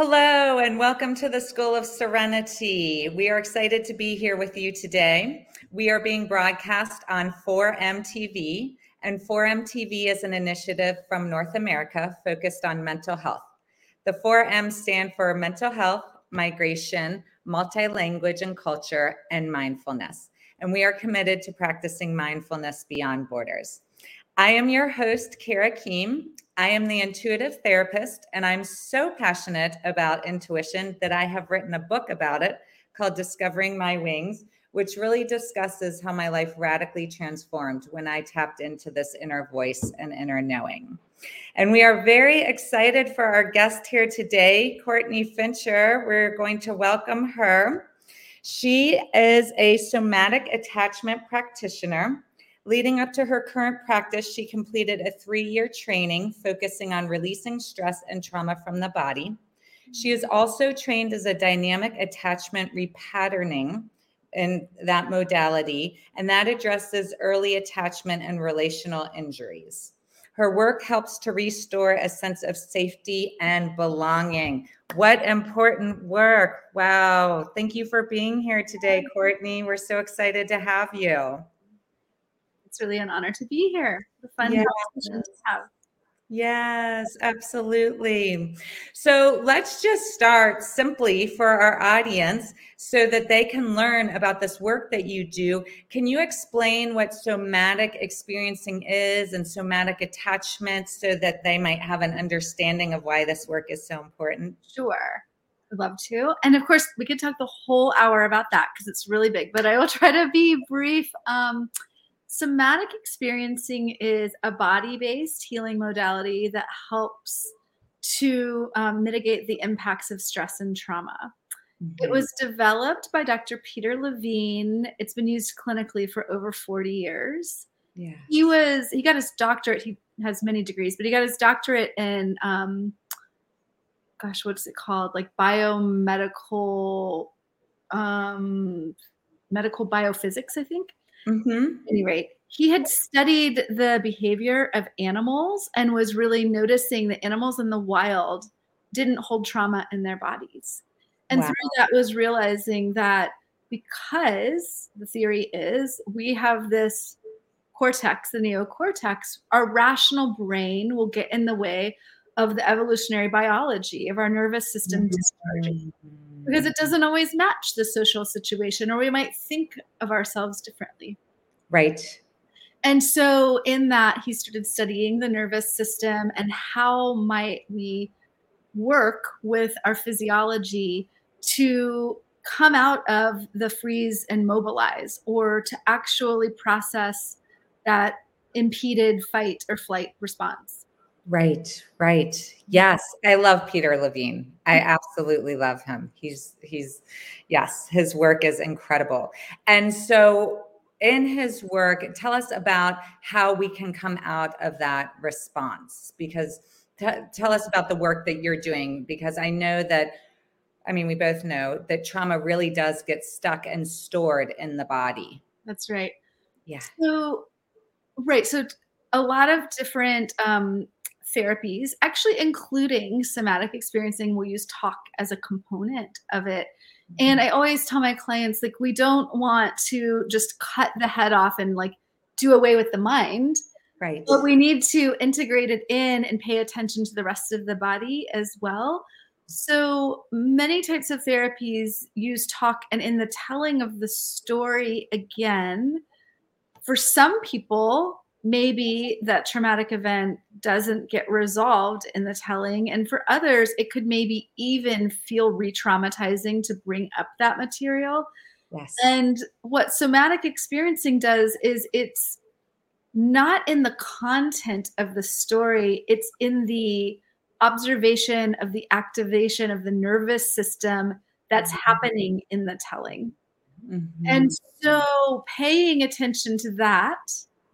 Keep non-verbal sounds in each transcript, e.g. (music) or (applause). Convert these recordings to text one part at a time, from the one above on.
Hello, and welcome to the School of Serenity. We are excited to be here with you today. We are being broadcast on 4MTV, and 4MTV is an initiative from North America focused on mental health. The 4M stand for mental health, migration, multi-language and culture, and mindfulness. And we are committed to practicing mindfulness beyond borders. I am your host, Kara Kihm. I am the intuitive therapist, and I'm so passionate about intuition that I have written a book about it called Discovering My Wings, which really discusses how my life radically transformed when I tapped into this inner voice and inner knowing. And we are very excited for our guest here today, Courtney Fincher. We're going to welcome her. She is a somatic attachment practitioner. Leading up to her current practice, she completed a three year training focusing on releasing stress and trauma from the body. She is also trained as a dynamic attachment repatterning in that modality, and that addresses early attachment and relational injuries. Her work helps to restore a sense of safety and belonging. What important work! Wow. Thank you for being here today, Courtney. We're so excited to have you. It's really an honor to be here. The fun Yes. conversation to have. Yes, absolutely. So let's just start simply for our audience so that they can learn about this work that you do. Can you explain what somatic experiencing is and somatic attachment so that they might have an understanding of why this work is so important? Sure. I'd love to. And of course, we could talk the whole hour about that because it's really big, but I will (laughs) try to be brief. Um, somatic experiencing is a body based healing modality that helps to um, mitigate the impacts of stress and trauma. It was developed by Dr. Peter Levine. It's been used clinically for over 40 years. yeah. He was he got his doctorate. He has many degrees, but he got his doctorate in um gosh, what's it called? Like biomedical um medical biophysics, I think. Mm-hmm. At any rate, he had studied the behavior of animals and was really noticing that animals in the wild didn't hold trauma in their bodies. And Wow. through that was realizing that because the theory is we have this cortex, the neocortex, our rational brain will get in the way of the evolutionary biology of our nervous system discharging because it doesn't always match the social situation or we might think of ourselves differently. Right. And so in that he started studying the nervous system and how might we work with our physiology to come out of the freeze and mobilize or to actually process that impeded fight or flight response. Right, right. Yes, I love Peter Levine. I absolutely love him. He's he's yes, his work is incredible. And so in his work, tell us about how we can come out of that response because t- tell us about the work that you're doing because I know that I mean we both know that trauma really does get stuck and stored in the body. That's right. Yeah. So, right. So, a lot of different um, therapies, actually, including somatic experiencing, will use talk as a component of it. Mm-hmm. And I always tell my clients, like, we don't want to just cut the head off and like do away with the mind, right. but we need to integrate it in and pay attention to the rest of the body as well. So many types of therapies use talk, and in the telling of the story again, for some people, maybe that traumatic event doesn't get resolved in the telling. And for others, it could maybe even feel re traumatizing to bring up that material. Yes. And what somatic experiencing does is it's not in the content of the story, it's in the observation of the activation of the nervous system that's Mhm. happening in the telling. Mhm. And so paying attention to that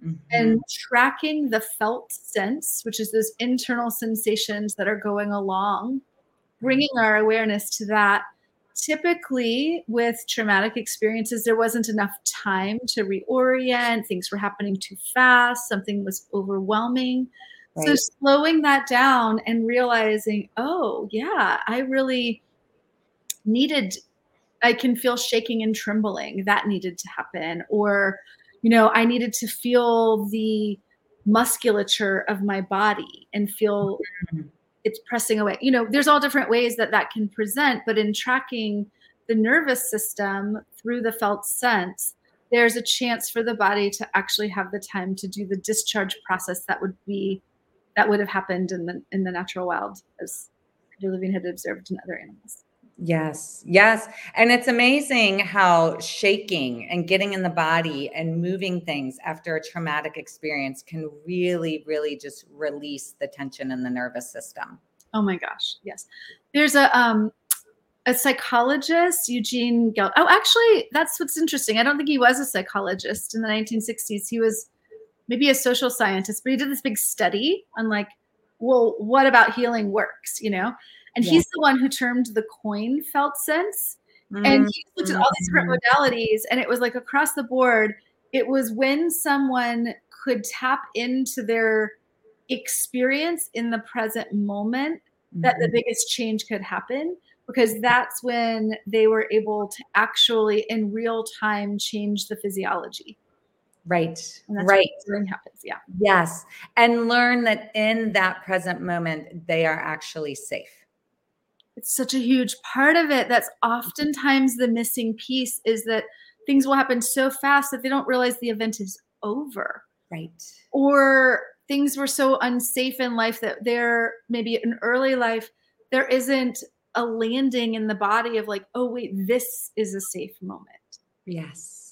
Mhm. and tracking the felt sense, which is those internal sensations that are going along, bringing our awareness to that. Typically, with traumatic experiences, there wasn't enough time to reorient. Things were happening too fast, something was overwhelming. Right. So slowing that down and realizing, oh, yeah, I really needed, I can feel shaking and trembling. That needed to happen. Or, you know, I needed to feel the musculature of my body and feel mm-hmm. it's pressing away. You know, there's all different ways that that can present, but in tracking the nervous system through the felt sense, there's a chance for the body to actually have the time to do the discharge process that would be that would have happened in the in the natural wild as Peter Levine had observed in other animals. Yes, yes. And it's amazing how shaking and getting in the body and moving things after a traumatic experience can really, really just release the tension in the nervous system. Oh my gosh. Yes. There's a um a psychologist, Eugene Gelt. Oh, actually, that's what's interesting. I don't think he was a psychologist in the 1960s. He was maybe a social scientist, but he did this big study on like, well, what about healing works, you know? And yeah. he's the one who termed the coin felt sense. Mm-hmm. And he looked at all these different mm-hmm. modalities, and it was like across the board, it was when someone could tap into their experience in the present moment mm-hmm. that the mm-hmm. biggest change could happen because that's when they were able to actually in real time change the physiology right right happens yeah yes and learn that in that present moment they are actually safe it's such a huge part of it that's oftentimes the missing piece is that things will happen so fast that they don't realize the event is over right or things were so unsafe in life that they're maybe in early life there isn't a landing in the body of like, oh, wait, this is a safe moment. Yes.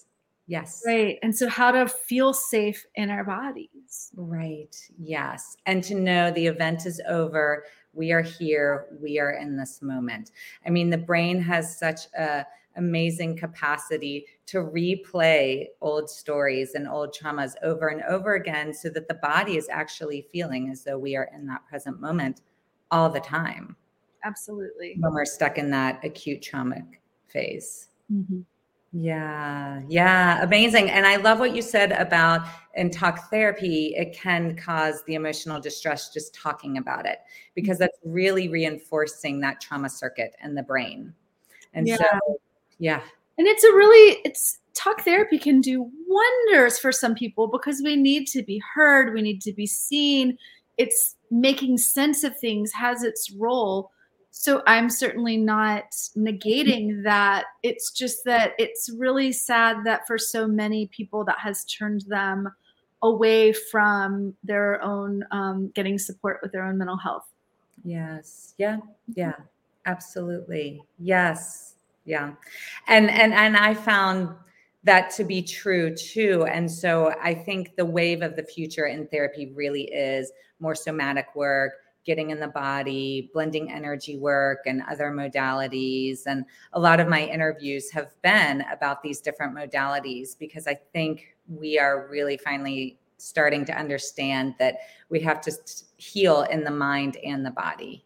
Yes. Right. And so, how to feel safe in our bodies. Right. Yes. And to know the event is over. We are here. We are in this moment. I mean, the brain has such a amazing capacity to replay old stories and old traumas over and over again so that the body is actually feeling as though we are in that present moment all the time absolutely. When we're stuck in that acute traumatic phase. Mm-hmm. Yeah, yeah, amazing. And I love what you said about in talk therapy, it can cause the emotional distress just talking about it because that's mm-hmm. really reinforcing that trauma circuit in the brain. And yeah. so, yeah. And it's a really, it's talk therapy can do wonders for some people because we need to be heard, we need to be seen. It's making sense of things has its role so i'm certainly not negating that. It's just that it's really sad that for so many people that has turned them away from their own um, getting support with their own mental health. Yes. Yeah. Yeah. Absolutely. Yes. Yeah. And and and i found that to be true too. And so i think the wave of the future in therapy really is more somatic work getting in the body, blending energy work and other modalities. And a lot of my interviews have been about these different modalities because I think we are really finally starting to understand that we have to heal in the mind and the body.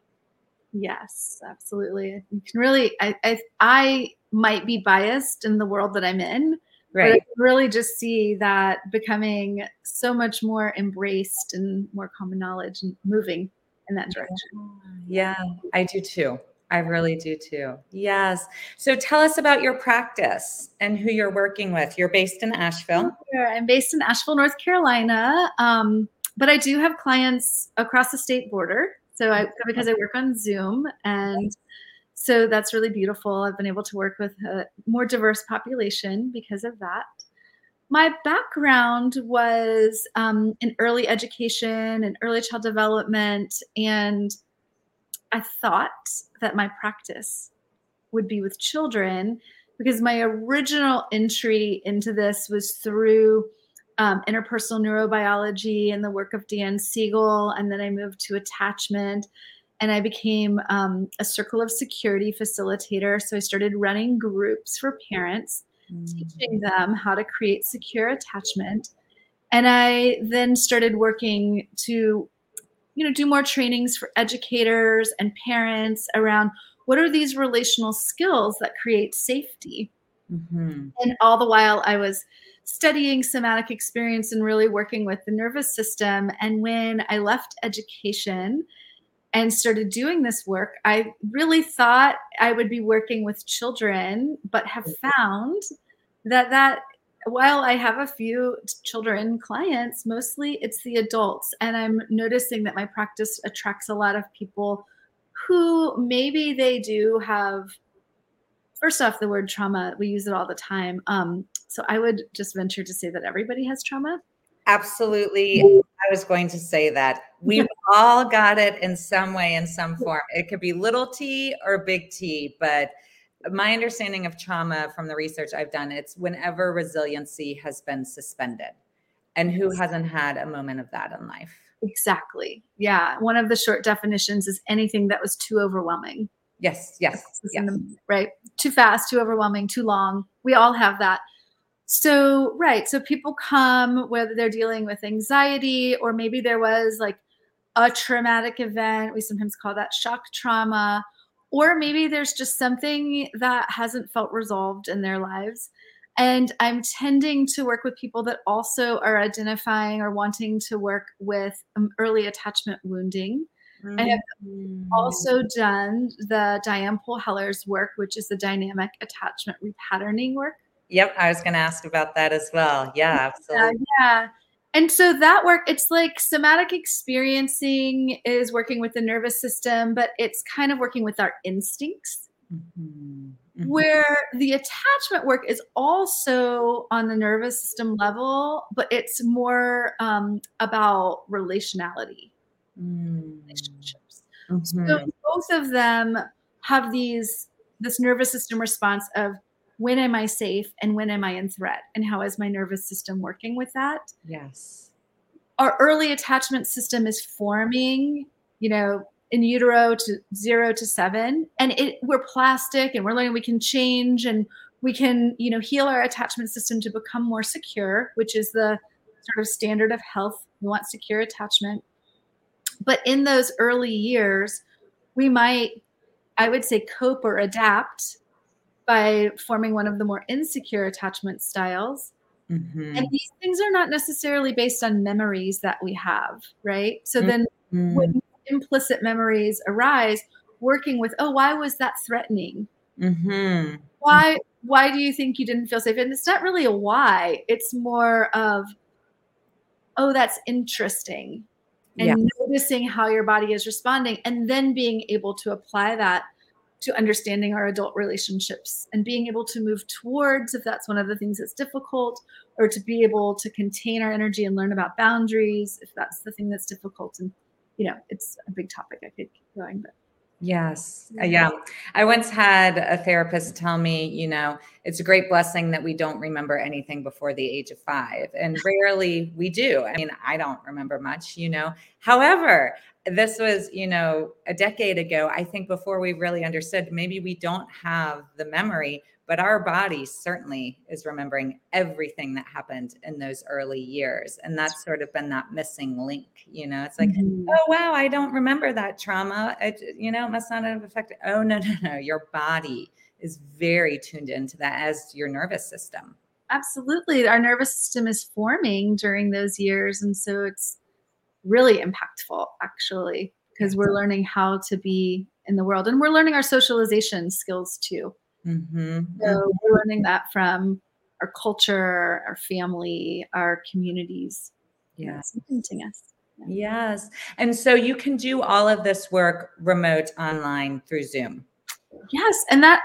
Yes, absolutely. You can really, I, I, I might be biased in the world that I'm in, right. but I really just see that becoming so much more embraced and more common knowledge and moving in that direction. Yeah, I do too. I really do too. Yes. So tell us about your practice and who you're working with. You're based in Asheville. I'm based in Asheville, North Carolina. Um, but I do have clients across the state border. So I because I work on Zoom and so that's really beautiful. I've been able to work with a more diverse population because of that my background was um, in early education and early child development and i thought that my practice would be with children because my original entry into this was through um, interpersonal neurobiology and the work of dan siegel and then i moved to attachment and i became um, a circle of security facilitator. So i started running groups for parents teaching them how to create secure attachment. And I then started working to, you know, do more trainings for educators and parents around what are these relational skills that create safety. Mm-hmm. And all the while I was studying somatic experience and really working with the nervous system. And when I left education and started doing this work, I really thought I would be working with children, but have found that that while I have a few children clients, mostly it's the adults. And I'm noticing that my practice attracts a lot of people who maybe they do have, first off, the word trauma, we use it all the time. Um, so I would just venture to say that everybody has trauma. Absolutely. I was going to say that. We've all got it in some way, in some form. It could be little t or big T, but my understanding of trauma from the research I've done, it's whenever resiliency has been suspended. And who hasn't had a moment of that in life? Exactly. Yeah. One of the short definitions is anything that was too overwhelming. Yes. Yes. yes. The, right. Too fast, too overwhelming, too long. We all have that. So, right. So people come whether they're dealing with anxiety or maybe there was like a traumatic event. We sometimes call that shock trauma or maybe there's just something that hasn't felt resolved in their lives. And I'm tending to work with people that also are identifying or wanting to work with um, early attachment wounding. Mm-hmm. I have mm. also done the Diane Poole Heller's work, which is the dynamic attachment repatterning work. Yep, I was going to ask about that as well. Yeah, absolutely. Yeah, yeah. And so that work, it's like somatic experiencing is working with the nervous system, but it's kind of working with our instincts. Mm-hmm. Mm-hmm. Where the attachment work is also on the nervous system level, but it's more um, about relationality, mm. relationships. Mm-hmm. So both of them have these this nervous system response of when am I safe and when am I in threat? And how is my nervous system working with that? Yes. Our early attachment system is forming, you know, in utero to zero to seven. And it we're plastic and we're learning we can change and we can, you know, heal our attachment system to become more secure, which is the sort of standard of health. We want secure attachment. But in those early years, we might, I would say, cope or adapt by forming one of the more insecure attachment styles. Mm-hmm. And these things are not necessarily based on memories that we have, right? So mm-hmm. then when implicit memories arise, working with, oh, why was that threatening? Mm-hmm. Why why do you think you didn't feel safe? And it's not really a why, it's more of, oh, that's interesting. And yeah. noticing how your body is responding and then being able to apply that to understanding our adult relationships and being able to move towards if that's one of the things that's difficult or to be able to contain our energy and learn about boundaries if that's the thing that's difficult and you know it's a big topic i could keep going but Yes. Yeah. I once had a therapist tell me, you know, it's a great blessing that we don't remember anything before the age of five. And rarely we do. I mean, I don't remember much, you know. However, this was, you know, a decade ago. I think before we really understood, maybe we don't have the memory, but our body certainly is remembering everything that happened in those early years. And that's sort of been that missing link, you know, it's like, mm-hmm. oh, wow, I don't remember that trauma. It, you know, it must not have affected. Oh, no, no, no. Your body is very tuned into that as your nervous system. Absolutely. Our nervous system is forming during those years. And so it's, really impactful actually because we're learning how to be in the world and we're learning our socialization skills too. Mm-hmm. so we're learning that from our culture our family our communities. Yes. Us yes. And so you can do all of this work remote online through zoom. Yes and that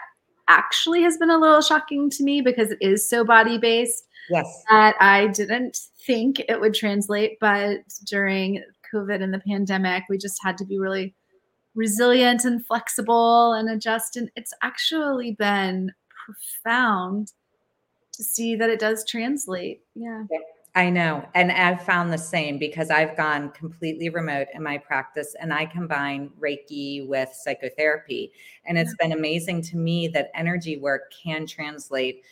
actually has been a little shocking to me because it is so body based Yes. That I didn't think it would translate, but during COVID and the pandemic, we just had to be really resilient and flexible and adjust. And it's actually been profound to see that it does translate. Yeah. I know. And I've found the same because I've gone completely remote in my practice and I combine Reiki with psychotherapy. And it's been amazing to me that energy work can translate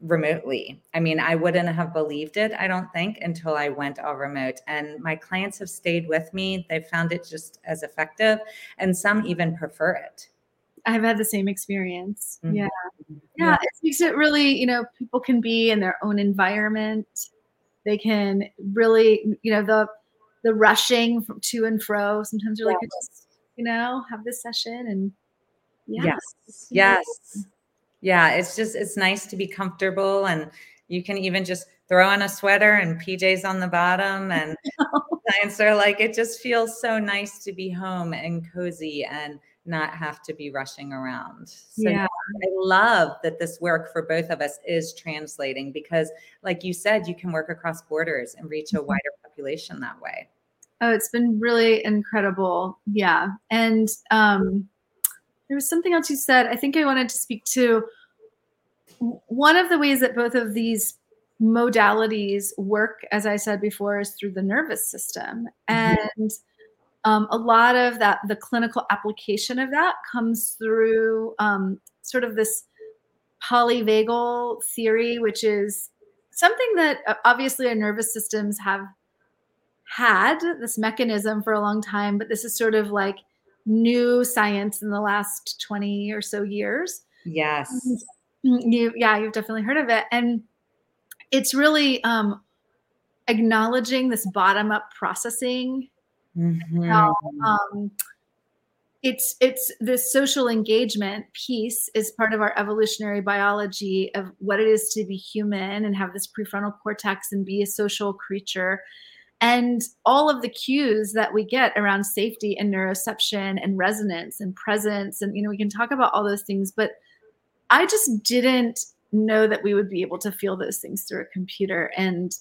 remotely. I mean, I wouldn't have believed it, I don't think, until I went all remote. And my clients have stayed with me. They've found it just as effective, and some even prefer it. I've had the same experience. Mhm. Yeah. Yeah. It makes it really, you know, people can be in their own environment. They can really, you know, the the rushing to and fro. Sometimes you're like, just, you know, have this session and yeah. Yes. Yes. Yeah. It's just, it's nice to be comfortable and you can even just throw on a sweater and PJs on the bottom. (laughs) And clients are like, it just feels so nice to be home and cozy and not have to be rushing around. So Yeah. I love that this work for both of us is translating because, like you said, you can work across borders and reach a Mhm. wider population that way. Oh, it's been really incredible. Yeah. And um, there was something else you said. I think I wanted to speak to one of the ways that both of these modalities work, as I said before, is through the nervous system. Mhm. And um, a lot of that, the clinical application of that comes through um, sort of this polyvagal theory, which is something that uh, obviously our nervous systems have had this mechanism for a long time, but this is sort of like new science in the last 20 or so years. Yes. Mm, You, yeah, you've definitely heard of it. And it's really um, acknowledging this bottom up processing Mhm. um, it's it's this social engagement piece is part of our evolutionary biology of what it is to be human and have this prefrontal cortex and be a social creature and all of the cues that we get around safety and neuroception and resonance and presence and you know we can talk about all those things but i just didn't know that we would be able to feel those things through a computer. And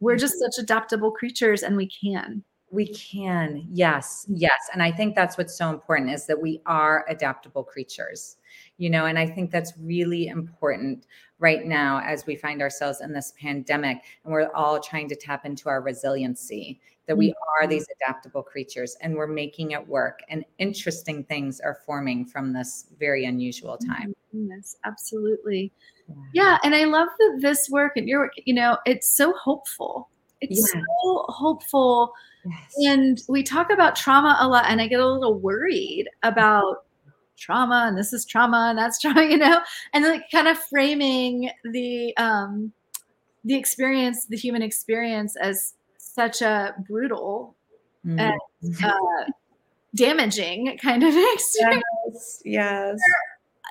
we're just mm-hmm. such adaptable creatures and we can. We can, yes, yes. And I think that's what's so important is that we are adaptable creatures, you know, and I think that's really important right now as we find ourselves in this pandemic and we're all trying to tap into our resiliency, that we are mm-hmm. these adaptable creatures and we're making it work. And interesting things are forming from this very unusual mm-hmm. time. Yes, absolutely. Yeah, and I love that this work and your work, you know, it's so hopeful. It's Yeah. so hopeful. Yes. And we talk about trauma a lot, and I get a little worried about trauma, and this is trauma, and that's (laughs) trauma, you know, and like kind of framing the um the experience, the human experience as such a brutal, Mm. and, uh, damaging kind of (laughs) experience. yes. Yes.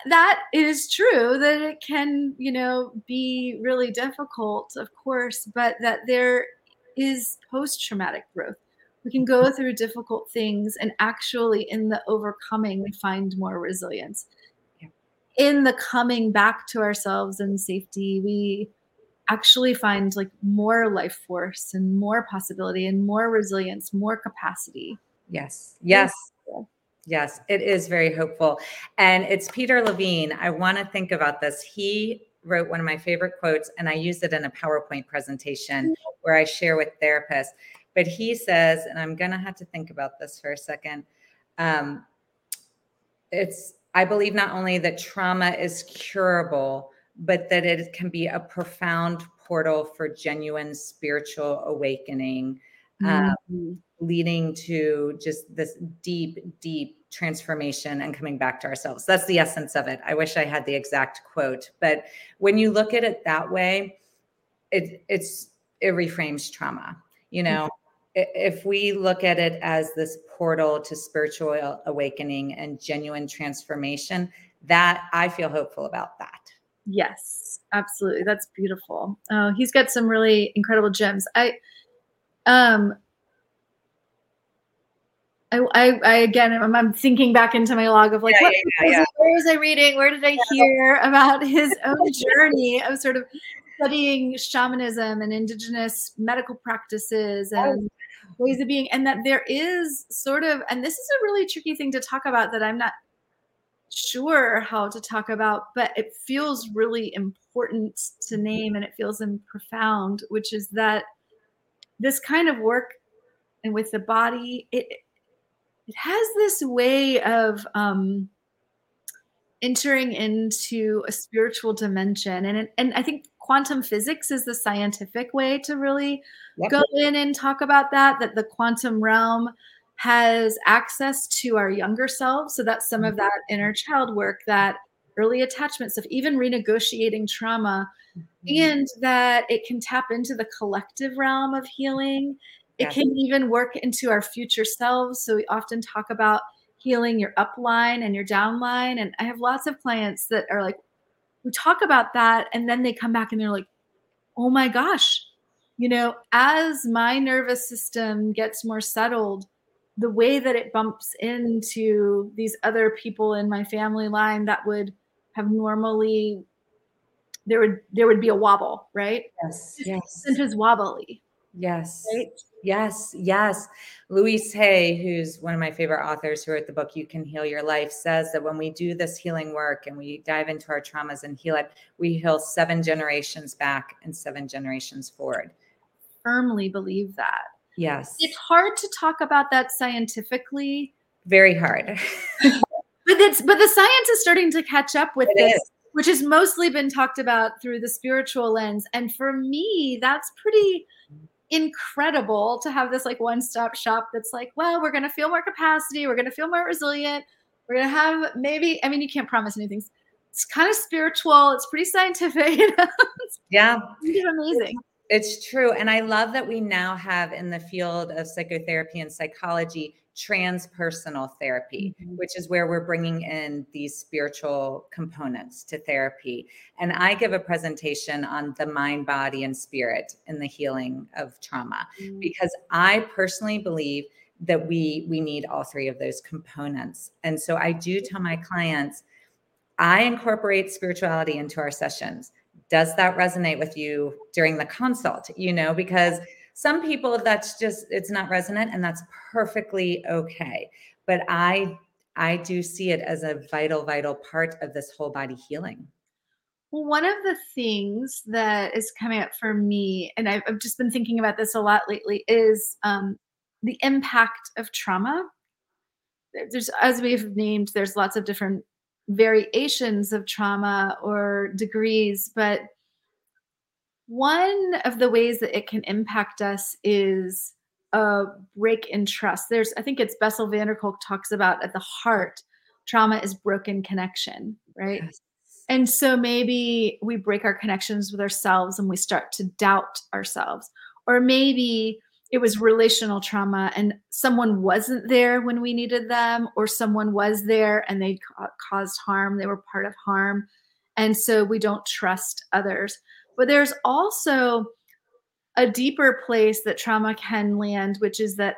that is true that it can you know be really difficult of course but that there is post-traumatic growth we can go through difficult things and actually in the overcoming we find more resilience Yeah. in the coming back to ourselves and safety we actually find like more life force and more possibility and more resilience more capacity Yes. Yes. Yes, it is very hopeful. And it's Peter Levine. I want to think about this. He wrote one of my favorite quotes, and I use it in a PowerPoint presentation mm-hmm. where I share with therapists. But he says, and I'm going to have to think about this for a second. Um, it's, I believe not only that trauma is curable, but that it can be a profound portal for genuine spiritual awakening. Um, Mhm. leading to just this deep, deep transformation and coming back to ourselves. That's the essence of it. I wish I had the exact quote, but when you look at it that way, it it's it reframes trauma. You know, I- if we look at it as this portal to spiritual awakening and genuine transformation, that I feel hopeful about that. Yes, absolutely. That's beautiful. Oh, he's got some really incredible gems. I, um, I, I, I again, I'm, I'm thinking back into my log of like, Yeah, what yeah, was yeah, it- where was I reading? Where did I hear about his own journey of sort of studying shamanism and indigenous medical practices Oh, and ways of being, and that there is sort of, and this is a really tricky thing to talk about that I'm not sure how to talk about, but it feels really important to name and it feels profound, which is that this kind of work and with the body, it it has this way of um, entering into a spiritual dimension, and and I think quantum physics is the scientific way to really Yep. go in and talk about that. That the quantum realm has access to our younger selves. So that's some of that inner child work, that early attachment stuff, even renegotiating trauma, mm-hmm. and that it can tap into the collective realm of healing. It yes. can even work into our future selves. So we often talk about healing your upline and your downline. And I have lots of clients that are like, we talk about that, and then they come back and they're like, oh my gosh, you know, as my nervous system gets more settled, the way that it bumps into these other people in my family line that would have normally there would there would be a wobble, right? Yes. Yes. Is wobbly. Yes. Right? Yes. Yes. Louise Hay, who's one of my favorite authors who wrote the book You Can Heal Your Life, says that when we do this healing work and we dive into our traumas and heal it, we heal seven generations back and seven generations forward. Firmly believe that. Yes. It's hard to talk about that scientifically. Very hard. (laughs) but it's but the science is starting to catch up with it this. Is. Which has mostly been talked about through the spiritual lens. And for me, that's pretty incredible to have this like one-stop shop that's like, well, we're gonna feel more capacity, we're gonna feel more resilient, we're gonna have maybe, I mean, you can't promise anything. It's kind of spiritual, it's pretty scientific. (laughs) yeah. It's amazing. It's true. And I love that we now have in the field of psychotherapy and psychology transpersonal therapy, mm-hmm. which is where we're bringing in these spiritual components to therapy. And I give a presentation on the mind, body, and spirit in the healing of trauma mm-hmm. because I personally believe that we we need all three of those components. And so I do tell my clients I incorporate spirituality into our sessions does that resonate with you during the consult you know because some people that's just it's not resonant and that's perfectly okay. But i i do see it as a vital vital part of this whole body healing. Well one of the things that is coming up for me and i've, I've just been thinking about this a lot lately is um, the impact of trauma. There's as we've named there's lots of different variations of trauma or degrees, but one of the ways that it can impact us is a break in trust. There's, I think it's Bessel van der Kolk talks about at the heart, trauma is broken connection, right? Yes. And so maybe we break our connections with ourselves and we start to doubt ourselves. Or maybe it was relational trauma and someone wasn't there when we needed them or someone was there and they ca- caused harm they were part of harm and so we don't trust others but there's also a deeper place that trauma can land which is that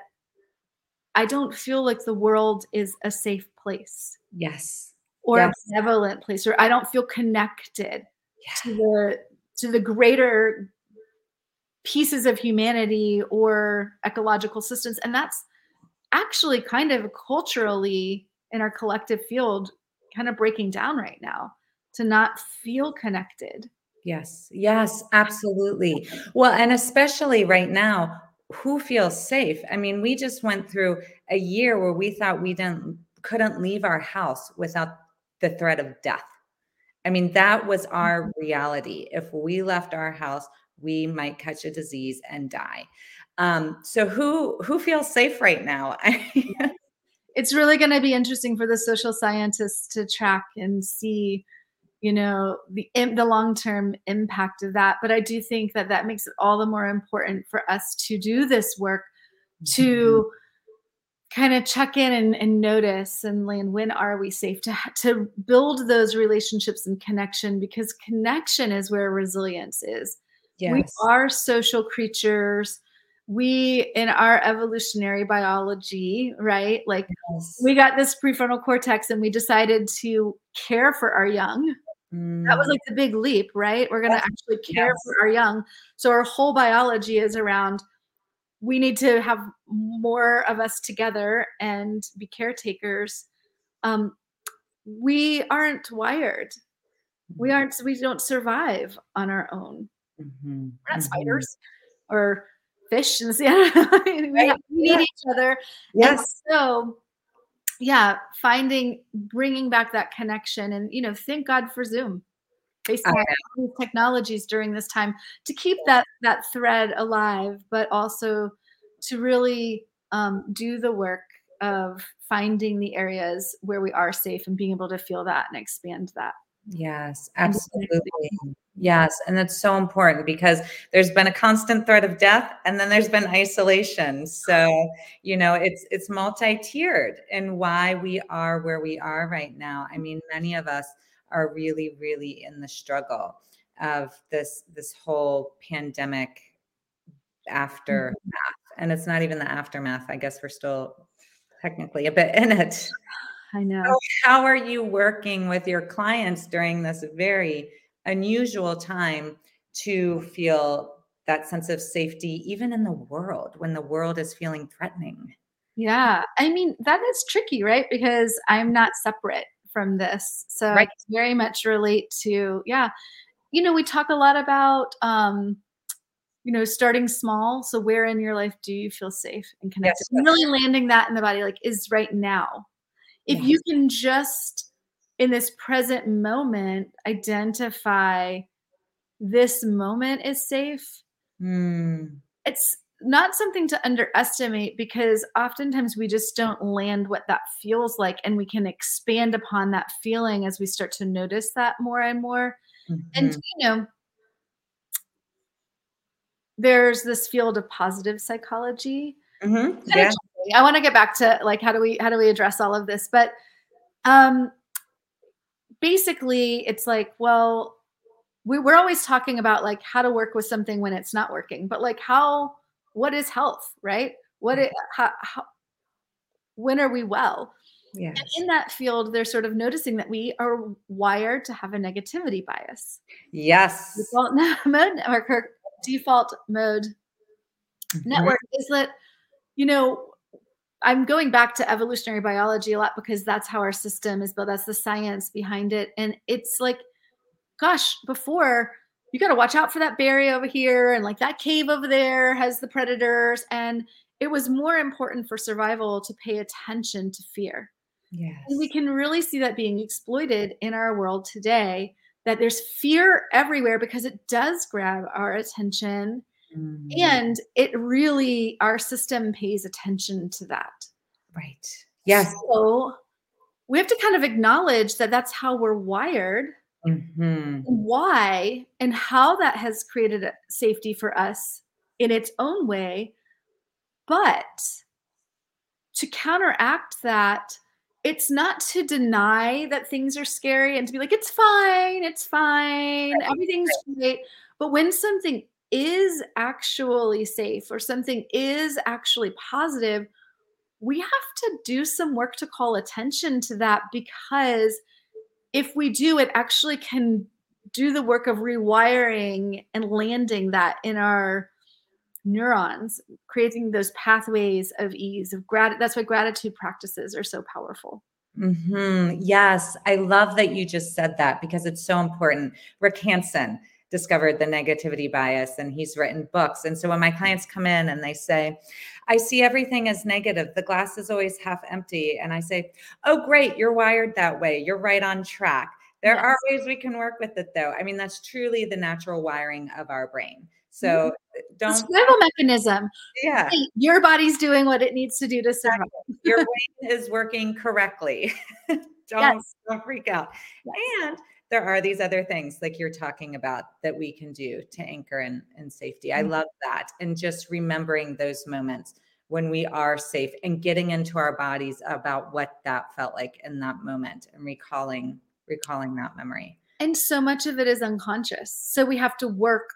i don't feel like the world is a safe place yes or yes. a benevolent place or i don't feel connected yeah. to the to the greater pieces of humanity or ecological systems. And that's actually kind of culturally in our collective field kind of breaking down right now to not feel connected. Yes, yes, absolutely. Well, and especially right now, who feels safe? I mean, we just went through a year where we thought we didn't couldn't leave our house without the threat of death. I mean, that was our mm-hmm. reality. If we left our house, we might catch a disease and die. Um, so who who feels safe right now? it's really going to be interesting for the social scientists to track and see you know the the long term impact of that but i do think that that makes it all the more important for us to do this work to mm-hmm. kind of check in and, and notice and land when are we safe to to build those relationships and connection because connection is where resilience is Yes. We are social creatures. We, in our evolutionary biology, right? Like yes. we got this prefrontal cortex and we decided to care for our young. Mm. That was mm. like the big leap, right? We're going to actually care yes. for our young. So our whole biology is around we need to have more of us together and be caretakers. Um, we aren't wired. We mm. aren't. We don't survive on our own. Mm-hmm. We're not mm-hmm. spiders or fish in the sea. (laughs) we, right. we need each other. Yes. And so, yeah, finding, bringing back that connection, and you know, thank God for Zoom, FaceTime, these technologies during this time to keep that that thread alive, but also to really um, do the work of finding the areas where we are safe and being able to feel that and expand that. Yes, absolutely. Yes. And that's so important because there's been a constant threat of death and then there's been isolation. So, you know, it's it's multi-tiered in why we are where we are right now. I mean, many of us are really, really in the struggle of this this whole pandemic aftermath. Mm-hmm. And it's not even the aftermath. I guess we're still technically a bit in it. I know. So how are you working with your clients during this very unusual time to feel that sense of safety, even in the world when the world is feeling threatening? Yeah. I mean, that is tricky, right? Because I'm not separate from this. So right. I very much relate to, yeah. You know, we talk a lot about, um, you know, starting small. So where in your life do you feel safe and connected? Yes. really landing that in the body, like is right now if yes. you can just in this present moment identify this moment is safe mm. it's not something to underestimate because oftentimes we just don't land what that feels like and we can expand upon that feeling as we start to notice that more and more mm-hmm. and you know there's this field of positive psychology mm-hmm. yeah. I want to get back to like how do we how do we address all of this? But um basically it's like, well, we, we're always talking about like how to work with something when it's not working, but like how what is health, right? What it, how, how when are we well? Yes. And in that field, they're sort of noticing that we are wired to have a negativity bias. Yes. Default (laughs) mode or default mode mm-hmm. network is that, you know, I'm going back to evolutionary biology a lot because that's how our system is built. That's the science behind it. And it's like, gosh, before you got to watch out for that berry over here and like that cave over there has the predators. And it was more important for survival to pay attention to fear. Yes. And we can really see that being exploited in our world today that there's fear everywhere because it does grab our attention Mm. And it really, our system pays attention to that. Right. Yes. So we have to kind of acknowledge that that's how we're wired. Mm-hmm. Why and how that has created safety for us in its own way. But to counteract that, it's not to deny that things are scary and to be like, it's fine, it's fine, everything's great. But when something is actually safe or something is actually positive, we have to do some work to call attention to that because if we do, it actually can do the work of rewiring and landing that in our neurons, creating those pathways of ease of gratitude. That's why gratitude practices are so powerful. Mm-hmm. Yes, I love that you just said that because it's so important. Rick Hanson, discovered the negativity bias and he's written books. And so when my clients come in and they say, I see everything as negative, the glass is always half empty. And I say, Oh, great, you're wired that way. You're right on track. There yes. are ways we can work with it though. I mean, that's truly the natural wiring of our brain. So mm-hmm. don't survival mechanism. Yeah. Your body's doing what it needs to do to survive. Your brain is working correctly. (laughs) don't, yes. don't freak out. Yes. And there are these other things like you're talking about that we can do to anchor in, in safety. I mm-hmm. love that. And just remembering those moments when we are safe and getting into our bodies about what that felt like in that moment and recalling recalling that memory. And so much of it is unconscious. So we have to work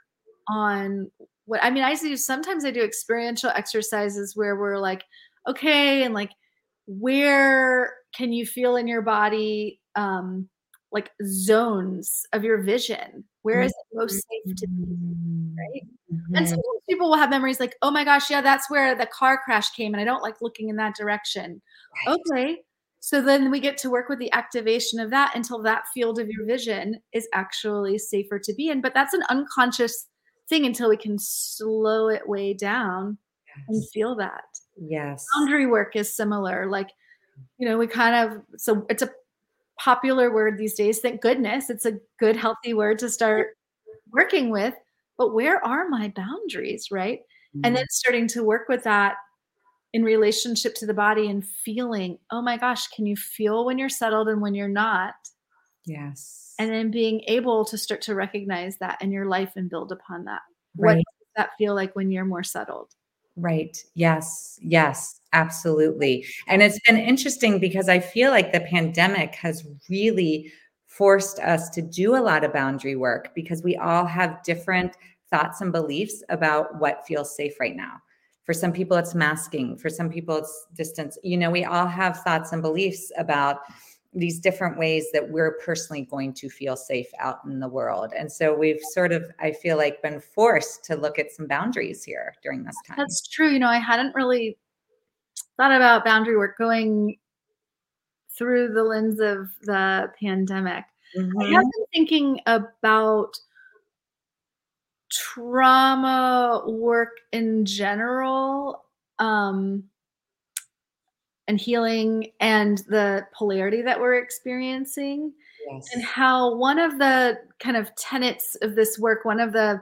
on what I mean, I do sometimes I do experiential exercises where we're like, okay, and like where can you feel in your body um like zones of your vision. Where is it most safe to be? Right. Mm-hmm. And sometimes people will have memories like, oh my gosh, yeah, that's where the car crash came, and I don't like looking in that direction. Right. Okay. So then we get to work with the activation of that until that field of your vision is actually safer to be in. But that's an unconscious thing until we can slow it way down yes. and feel that. Yes. Boundary work is similar. Like, you know, we kind of, so it's a popular word these days. Thank goodness. It's a good, healthy word to start working with. But where are my boundaries, right? Mm-hmm. And then starting to work with that in relationship to the body and feeling, oh my gosh, can you feel when you're settled and when you're not? Yes. And then being able to start to recognize that in your life and build upon that. Right. What does that feel like when you're more settled? Right. Yes. Yes. Absolutely. And it's been interesting because I feel like the pandemic has really forced us to do a lot of boundary work because we all have different thoughts and beliefs about what feels safe right now. For some people, it's masking. For some people, it's distance. You know, we all have thoughts and beliefs about these different ways that we're personally going to feel safe out in the world. And so we've sort of, I feel like, been forced to look at some boundaries here during this time. That's true. You know, I hadn't really thought about boundary work going through the lens of the pandemic. Mm-hmm. I have been thinking about trauma work in general um, and healing and the polarity that we're experiencing. Yes. and how one of the kind of tenets of this work one of the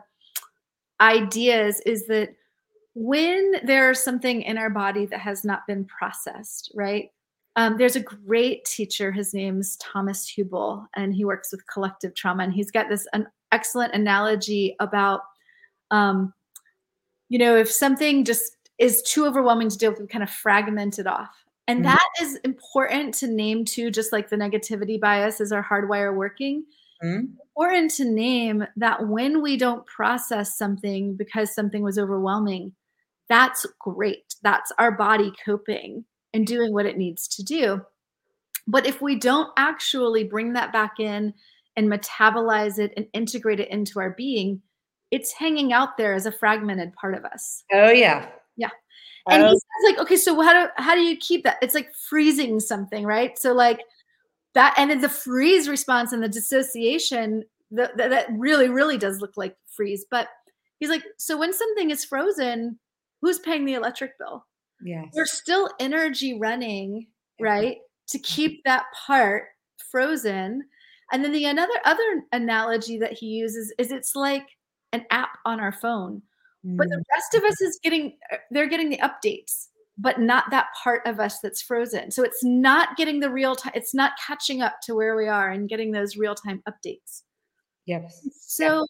ideas is that when there's something in our body that has not been processed right? Um, there's a great teacher. His name's Thomas Hübl and he works with collective trauma and he's got this an excellent analogy about um, you know if something just is too overwhelming to deal with we kind of fragment it off and mm-hmm. that is important to name too, just like the negativity bias is our hardwire working. Mm-hmm. Important to name that when we don't process something because something was overwhelming, that's great. That's our body coping and doing what it needs to do. But if we don't actually bring that back in and metabolize it and integrate it into our being, it's hanging out there as a fragmented part of us. Oh, yeah. Yeah and he says like okay so how do how do you keep that? It's like freezing something right? So like that and then the freeze response and the dissociation the, the, that really really does look like freeze but he's like so when something is frozen who's paying the electric bill? Yes. There's still energy running right to keep that part frozen. And then the another other analogy that he uses is it's like an app on our phone but the mm. rest of us is getting uh, they're getting the updates but not that part of us that's frozen. So it's not getting the real time it's not catching up to where we are and getting those real time updates. Yes. So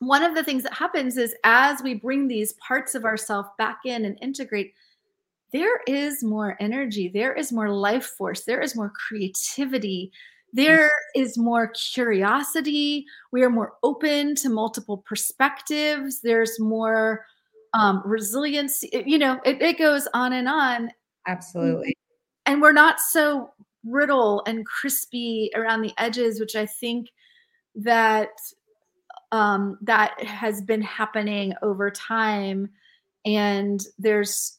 one of the things that happens is as we bring these parts of ourself back in and integrate there is more energy there is more life force there is more creativity there is more curiosity. We are more open to multiple perspectives. There's more um, resilience. You know, it, it goes on and on. Absolutely. And we're not so brittle and crispy around the edges, which I think that um, that has been happening over time. And there's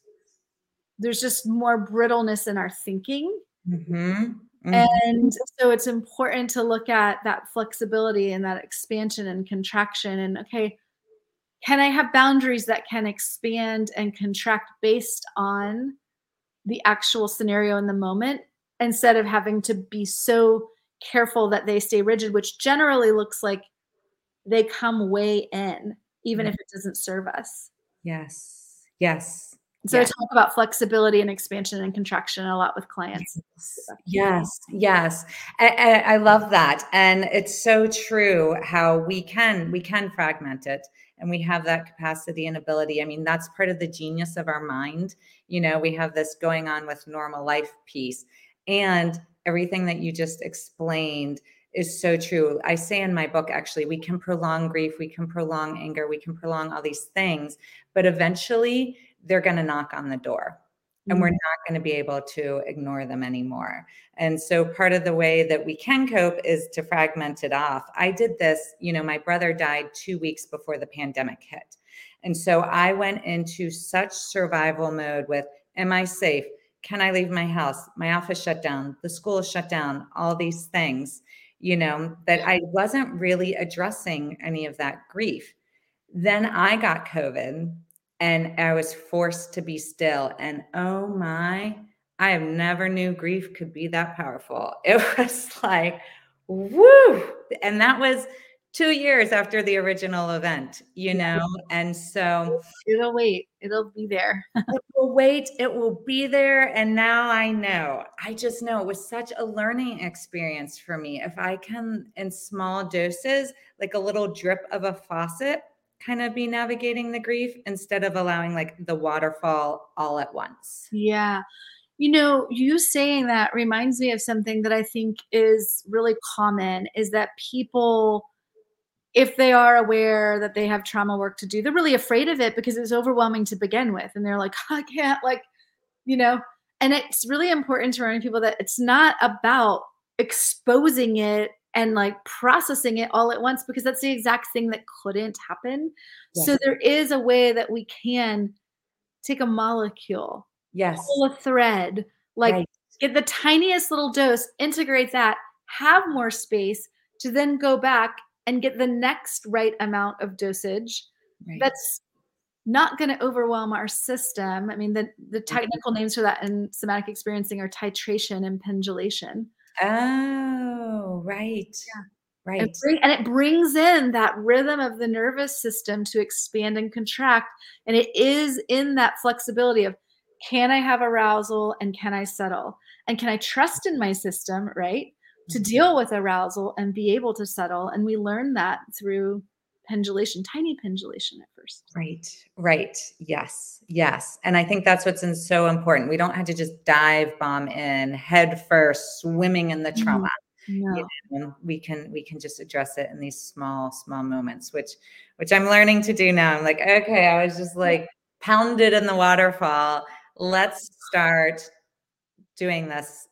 there's just more brittleness in our thinking. Mm-hmm. Mm-hmm. And so it's important to look at that flexibility and that expansion and contraction. And okay, can I have boundaries that can expand and contract based on the actual scenario in the moment instead of having to be so careful that they stay rigid, which generally looks like they come way in, even if it doesn't serve us. Yes. Yes. So yeah. I talk about flexibility and expansion and contraction a lot with clients. Yes, yes, I, I, love that, and it's so true how we can we can fragment it, and we have that capacity and ability. I mean, that's part of the genius of our mind. You know, we have this going on with normal life piece, and everything that you just explained is so true. I say in my book, actually, we can prolong grief, we can prolong anger, we can prolong all these things, but eventually they're going to knock on the door and we're mm. not going to be able to ignore them anymore. And so part of the way that we can cope is to fragment it off. I did this, you know, my brother died 2 weeks before the pandemic hit. And so I went into such survival mode with am I safe? Can I leave my house? My office shut down, the school shut down, all these things, you know, that I wasn't really addressing any of that grief. Then I got COVID and I was forced to be still. And oh my, I have never knew grief could be that powerful. (laughs) It was like, woo. And that was two years after the original event, you know? And so it'll wait, it'll be there. (laughs) it will wait, it will be there. And now I know, I just know it was such a learning experience for me. If I can, in small doses, like a little drip of a faucet, kind of be navigating the grief instead of allowing like the waterfall all at once. Yeah. You know, you saying that reminds me of something that I think is really common is that people if they are aware that they have trauma work to do, they're really afraid of it because it's overwhelming to begin with. And they're like, (laughs) I can't, like, you know, and it's really important to remind people that it's not about exposing it and like processing it all at once because that's the exact thing that couldn't happen. Yes. So there is a way that we can take a molecule, yes, pull a thread, like right. get the tiniest little dose, integrate that, have more space to then go back and get the next right amount of dosage right. that's not going to overwhelm our system. I mean, the, the technical names for that in somatic experiencing are titration and pendulation. Oh, right. Yeah. Right. And, bring, and, it brings in that rhythm of the nervous system to expand and contract. And it is in that flexibility of can I have arousal and can I settle? And can I trust in my system, right? to mm-hmm. deal with arousal and be able to settle. And we learn that through pendulation, tiny pendulation at first. Right, right. Yes, yes. And I think that's what's in so important. We don't have to just dive bomb in head first, swimming in the mm-hmm. trauma. No. You know, we can we can just address it in these small small moments which which i'm learning to do now i'm like okay i was just like pounded in the waterfall let's start doing this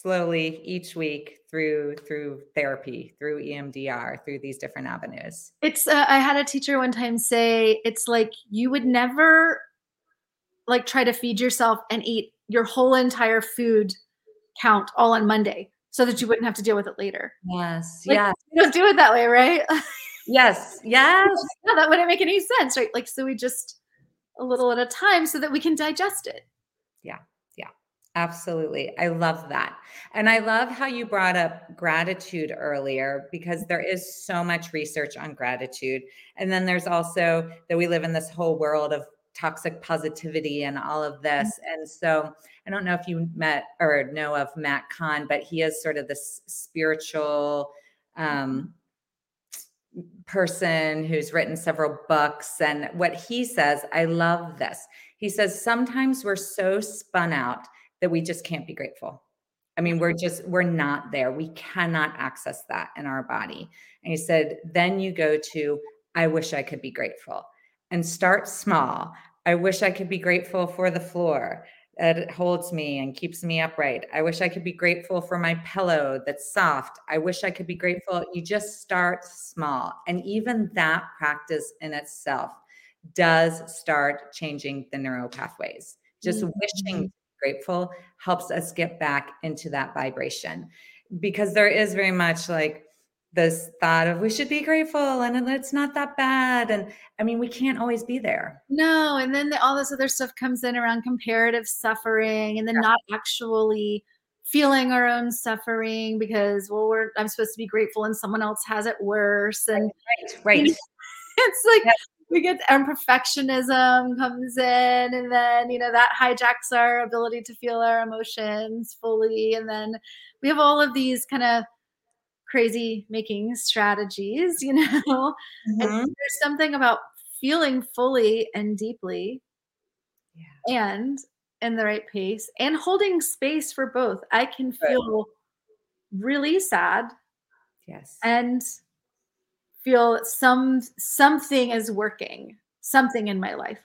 slowly each week through through therapy through emdr through these different avenues. It's uh, i had a teacher one time say it's like you would never like try to feed yourself and eat your whole entire food count all on monday so that you wouldn't have to deal with it later. Yes like, yes. you don't do it that way right? (laughs) Yes yes. (laughs) No that wouldn't make any sense right? Like so we just a little at a time so that we can digest it. Yeah Absolutely. I love that. And I love how you brought up gratitude earlier because there is so much research on gratitude. And then there's also that we live in this whole world of toxic positivity and all of this. Mm-hmm. And so I don't know if you met or know of Matt Kahn, but he is sort of this spiritual um, person who's written several books. And what he says, I love this. He says, sometimes we're so spun out that we just can't be grateful. I mean, we're just, we're not there. We cannot access that in our body. And he said, then you go to, I wish I could be grateful and start small. I wish I could be grateful for the floor that holds me and keeps me upright. I wish I could be grateful for my pillow that's soft. I wish I could be grateful. You just start small. And even that practice in itself does start changing the neural pathways. Just mm-hmm. wishing grateful helps us get back into that vibration because there is very much like this thought of we should be grateful and it's not that bad and i mean we can't always be there no and then the, all this other stuff comes in around comparative suffering and then yeah. not actually feeling our own suffering because well we're i'm supposed to be grateful and someone else has it worse and right right, right. (laughs) it's like we get and perfectionism comes in and then you know that hijacks our ability to feel our emotions fully and then we have all of these kind of crazy making strategies (laughs) you know mm-hmm. and there's something about feeling fully and deeply yeah. and in the right pace and holding space for both i can feel right. really sad yes and feel some something is working, something in my life.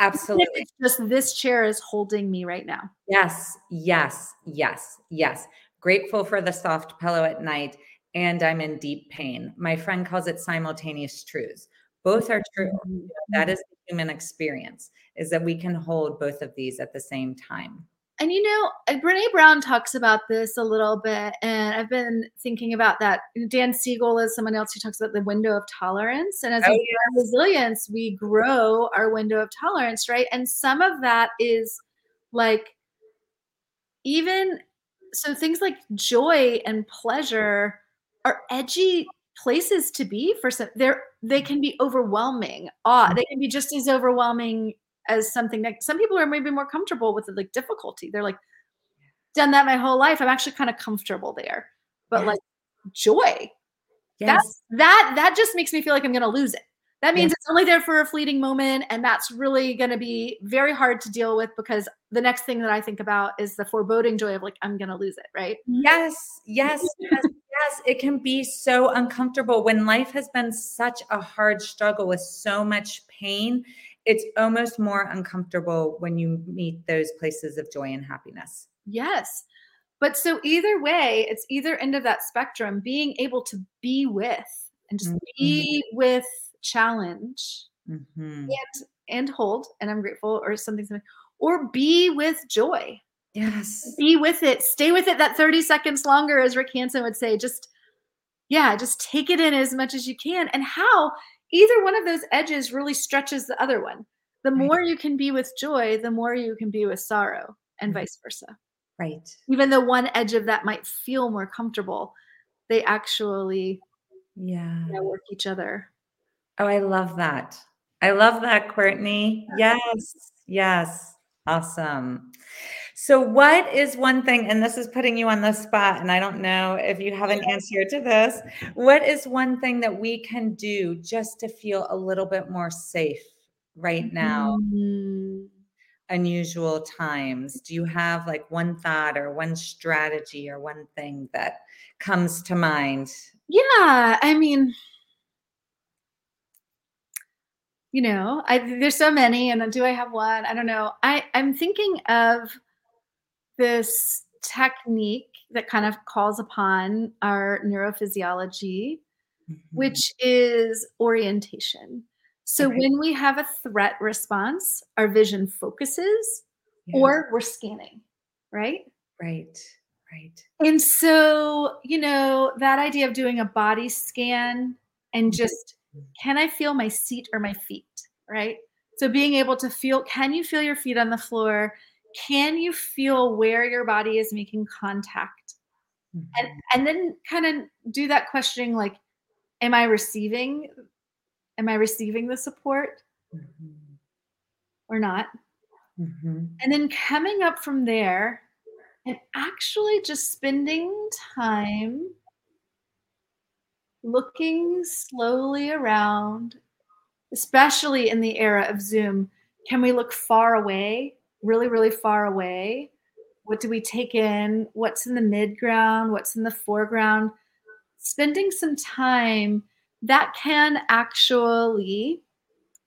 Absolutely. It's just this chair is holding me right now. Yes, yes, yes, yes. Grateful for the soft pillow at night, and I'm in deep pain. My friend calls it simultaneous truths. Both are true. Mm-hmm. That is the human experience, is that we can hold both of these at the same time. And you know, uh, Brene Brown talks about this a little bit, and I've been thinking about that. Dan Siegel is someone else who talks about the window of tolerance, and as oh, we grow resilience, we grow our window of tolerance, right? And some of that is like even so things like joy and pleasure are edgy places to be for some they're they can be overwhelming awe they can be just as overwhelming as something that some people are maybe more comfortable with like difficulty they're like done that my whole life i'm actually kind of comfortable there but Yes. like joy Yes. that that just makes me feel like i'm to lose it that means Yes. it's only there for a fleeting moment and that's really to be very hard to deal with because the next thing that i think about is the foreboding joy of like i'm to lose it right Yes, yes, (laughs) yes, yes. It can be so uncomfortable when life has been such a hard struggle with so much pain. It's almost more uncomfortable when you meet those places of joy and happiness. Yes. But so either way, it's either end of that spectrum, being able to be with and just be with challenge Mhm. and hold, and I'm grateful or something, something, or be with joy. Yes. Be with it. Stay with it that 30 seconds longer, as Rick Hanson would say. Just, yeah, just take it in as much as you can. And how either one of those edges really stretches the other one. The Right. more you can be with joy, the more you can be with sorrow, and Mhm. vice versa. Right. even though one edge of that might feel more comfortable, they actually Yeah. you know, work each other. Oh, I love that. I love that, Courtney. Yes. Yes. Awesome. So, what is one thing, and this is putting you on the spot, and I don't know if you have an answer to this. What is one thing that we can do just to feel a little bit more safe right now, Mm, unusual times? Do you have like one thought or one strategy or one thing that comes to mind? Yeah, I mean, you know, I there's so many, and do I have one? I don't know. I I'm thinking of this technique that kind of calls upon our neurophysiology, Mhm. which is orientation. So Okay. when we have a threat response, our vision focuses Yeah. or we're scanning, right? right, right. And so, you know, that idea of doing a body scan and just can I feel my seat or my feet, right? So being able to feel can you feel your feet on the floor? Can you feel where your body is making contact? And Mhm. and then kind of do that questioning like am I receiving am I receiving the support Mhm. or not? Mhm. And then coming up from there and actually just spending time looking slowly around, especially in the era of Zoom. Can we look far away, really, really far away? What do we take in? What's in the mid ground? What's in the foreground? Spending some time that can actually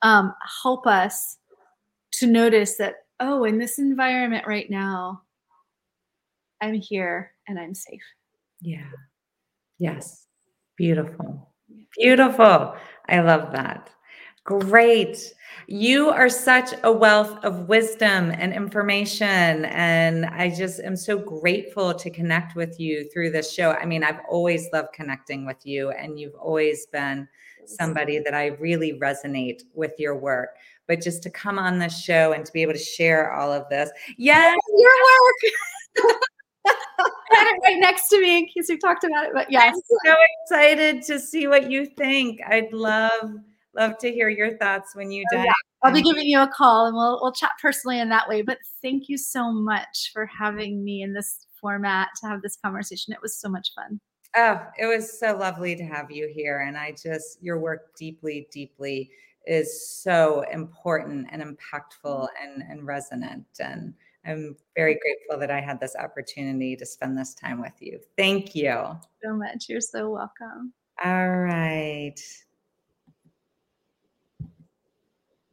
um, help us to notice that, oh, in this environment right now, I'm here and I'm safe. Yeah. Yes. Beautiful. Beautiful. I love that. Great. You are such a wealth of wisdom and information. And I just am so grateful to connect with you through this show. I mean, I've always loved connecting with you, and you've always been somebody that I really resonate with your work. But just to come on this show and to be able to share all of this. Yes. (laughs) Your work. Had (laughs) (laughs) it right next to me in case we talked about it. But yes. I'm so excited to see what you think. I'd love love to hear your thoughts when you Oh, yeah. I'll be giving you a call and we'll we'll chat personally in that way. But thank you so much for having me in this format to have this conversation. It was so much fun. Oh, it was so lovely to have you here. And I just, your work deeply, deeply is so important and impactful mm-hmm. and, and resonant. And I'm very grateful that I had this opportunity to spend this time with you. Thank you. So much. You're so welcome. All right.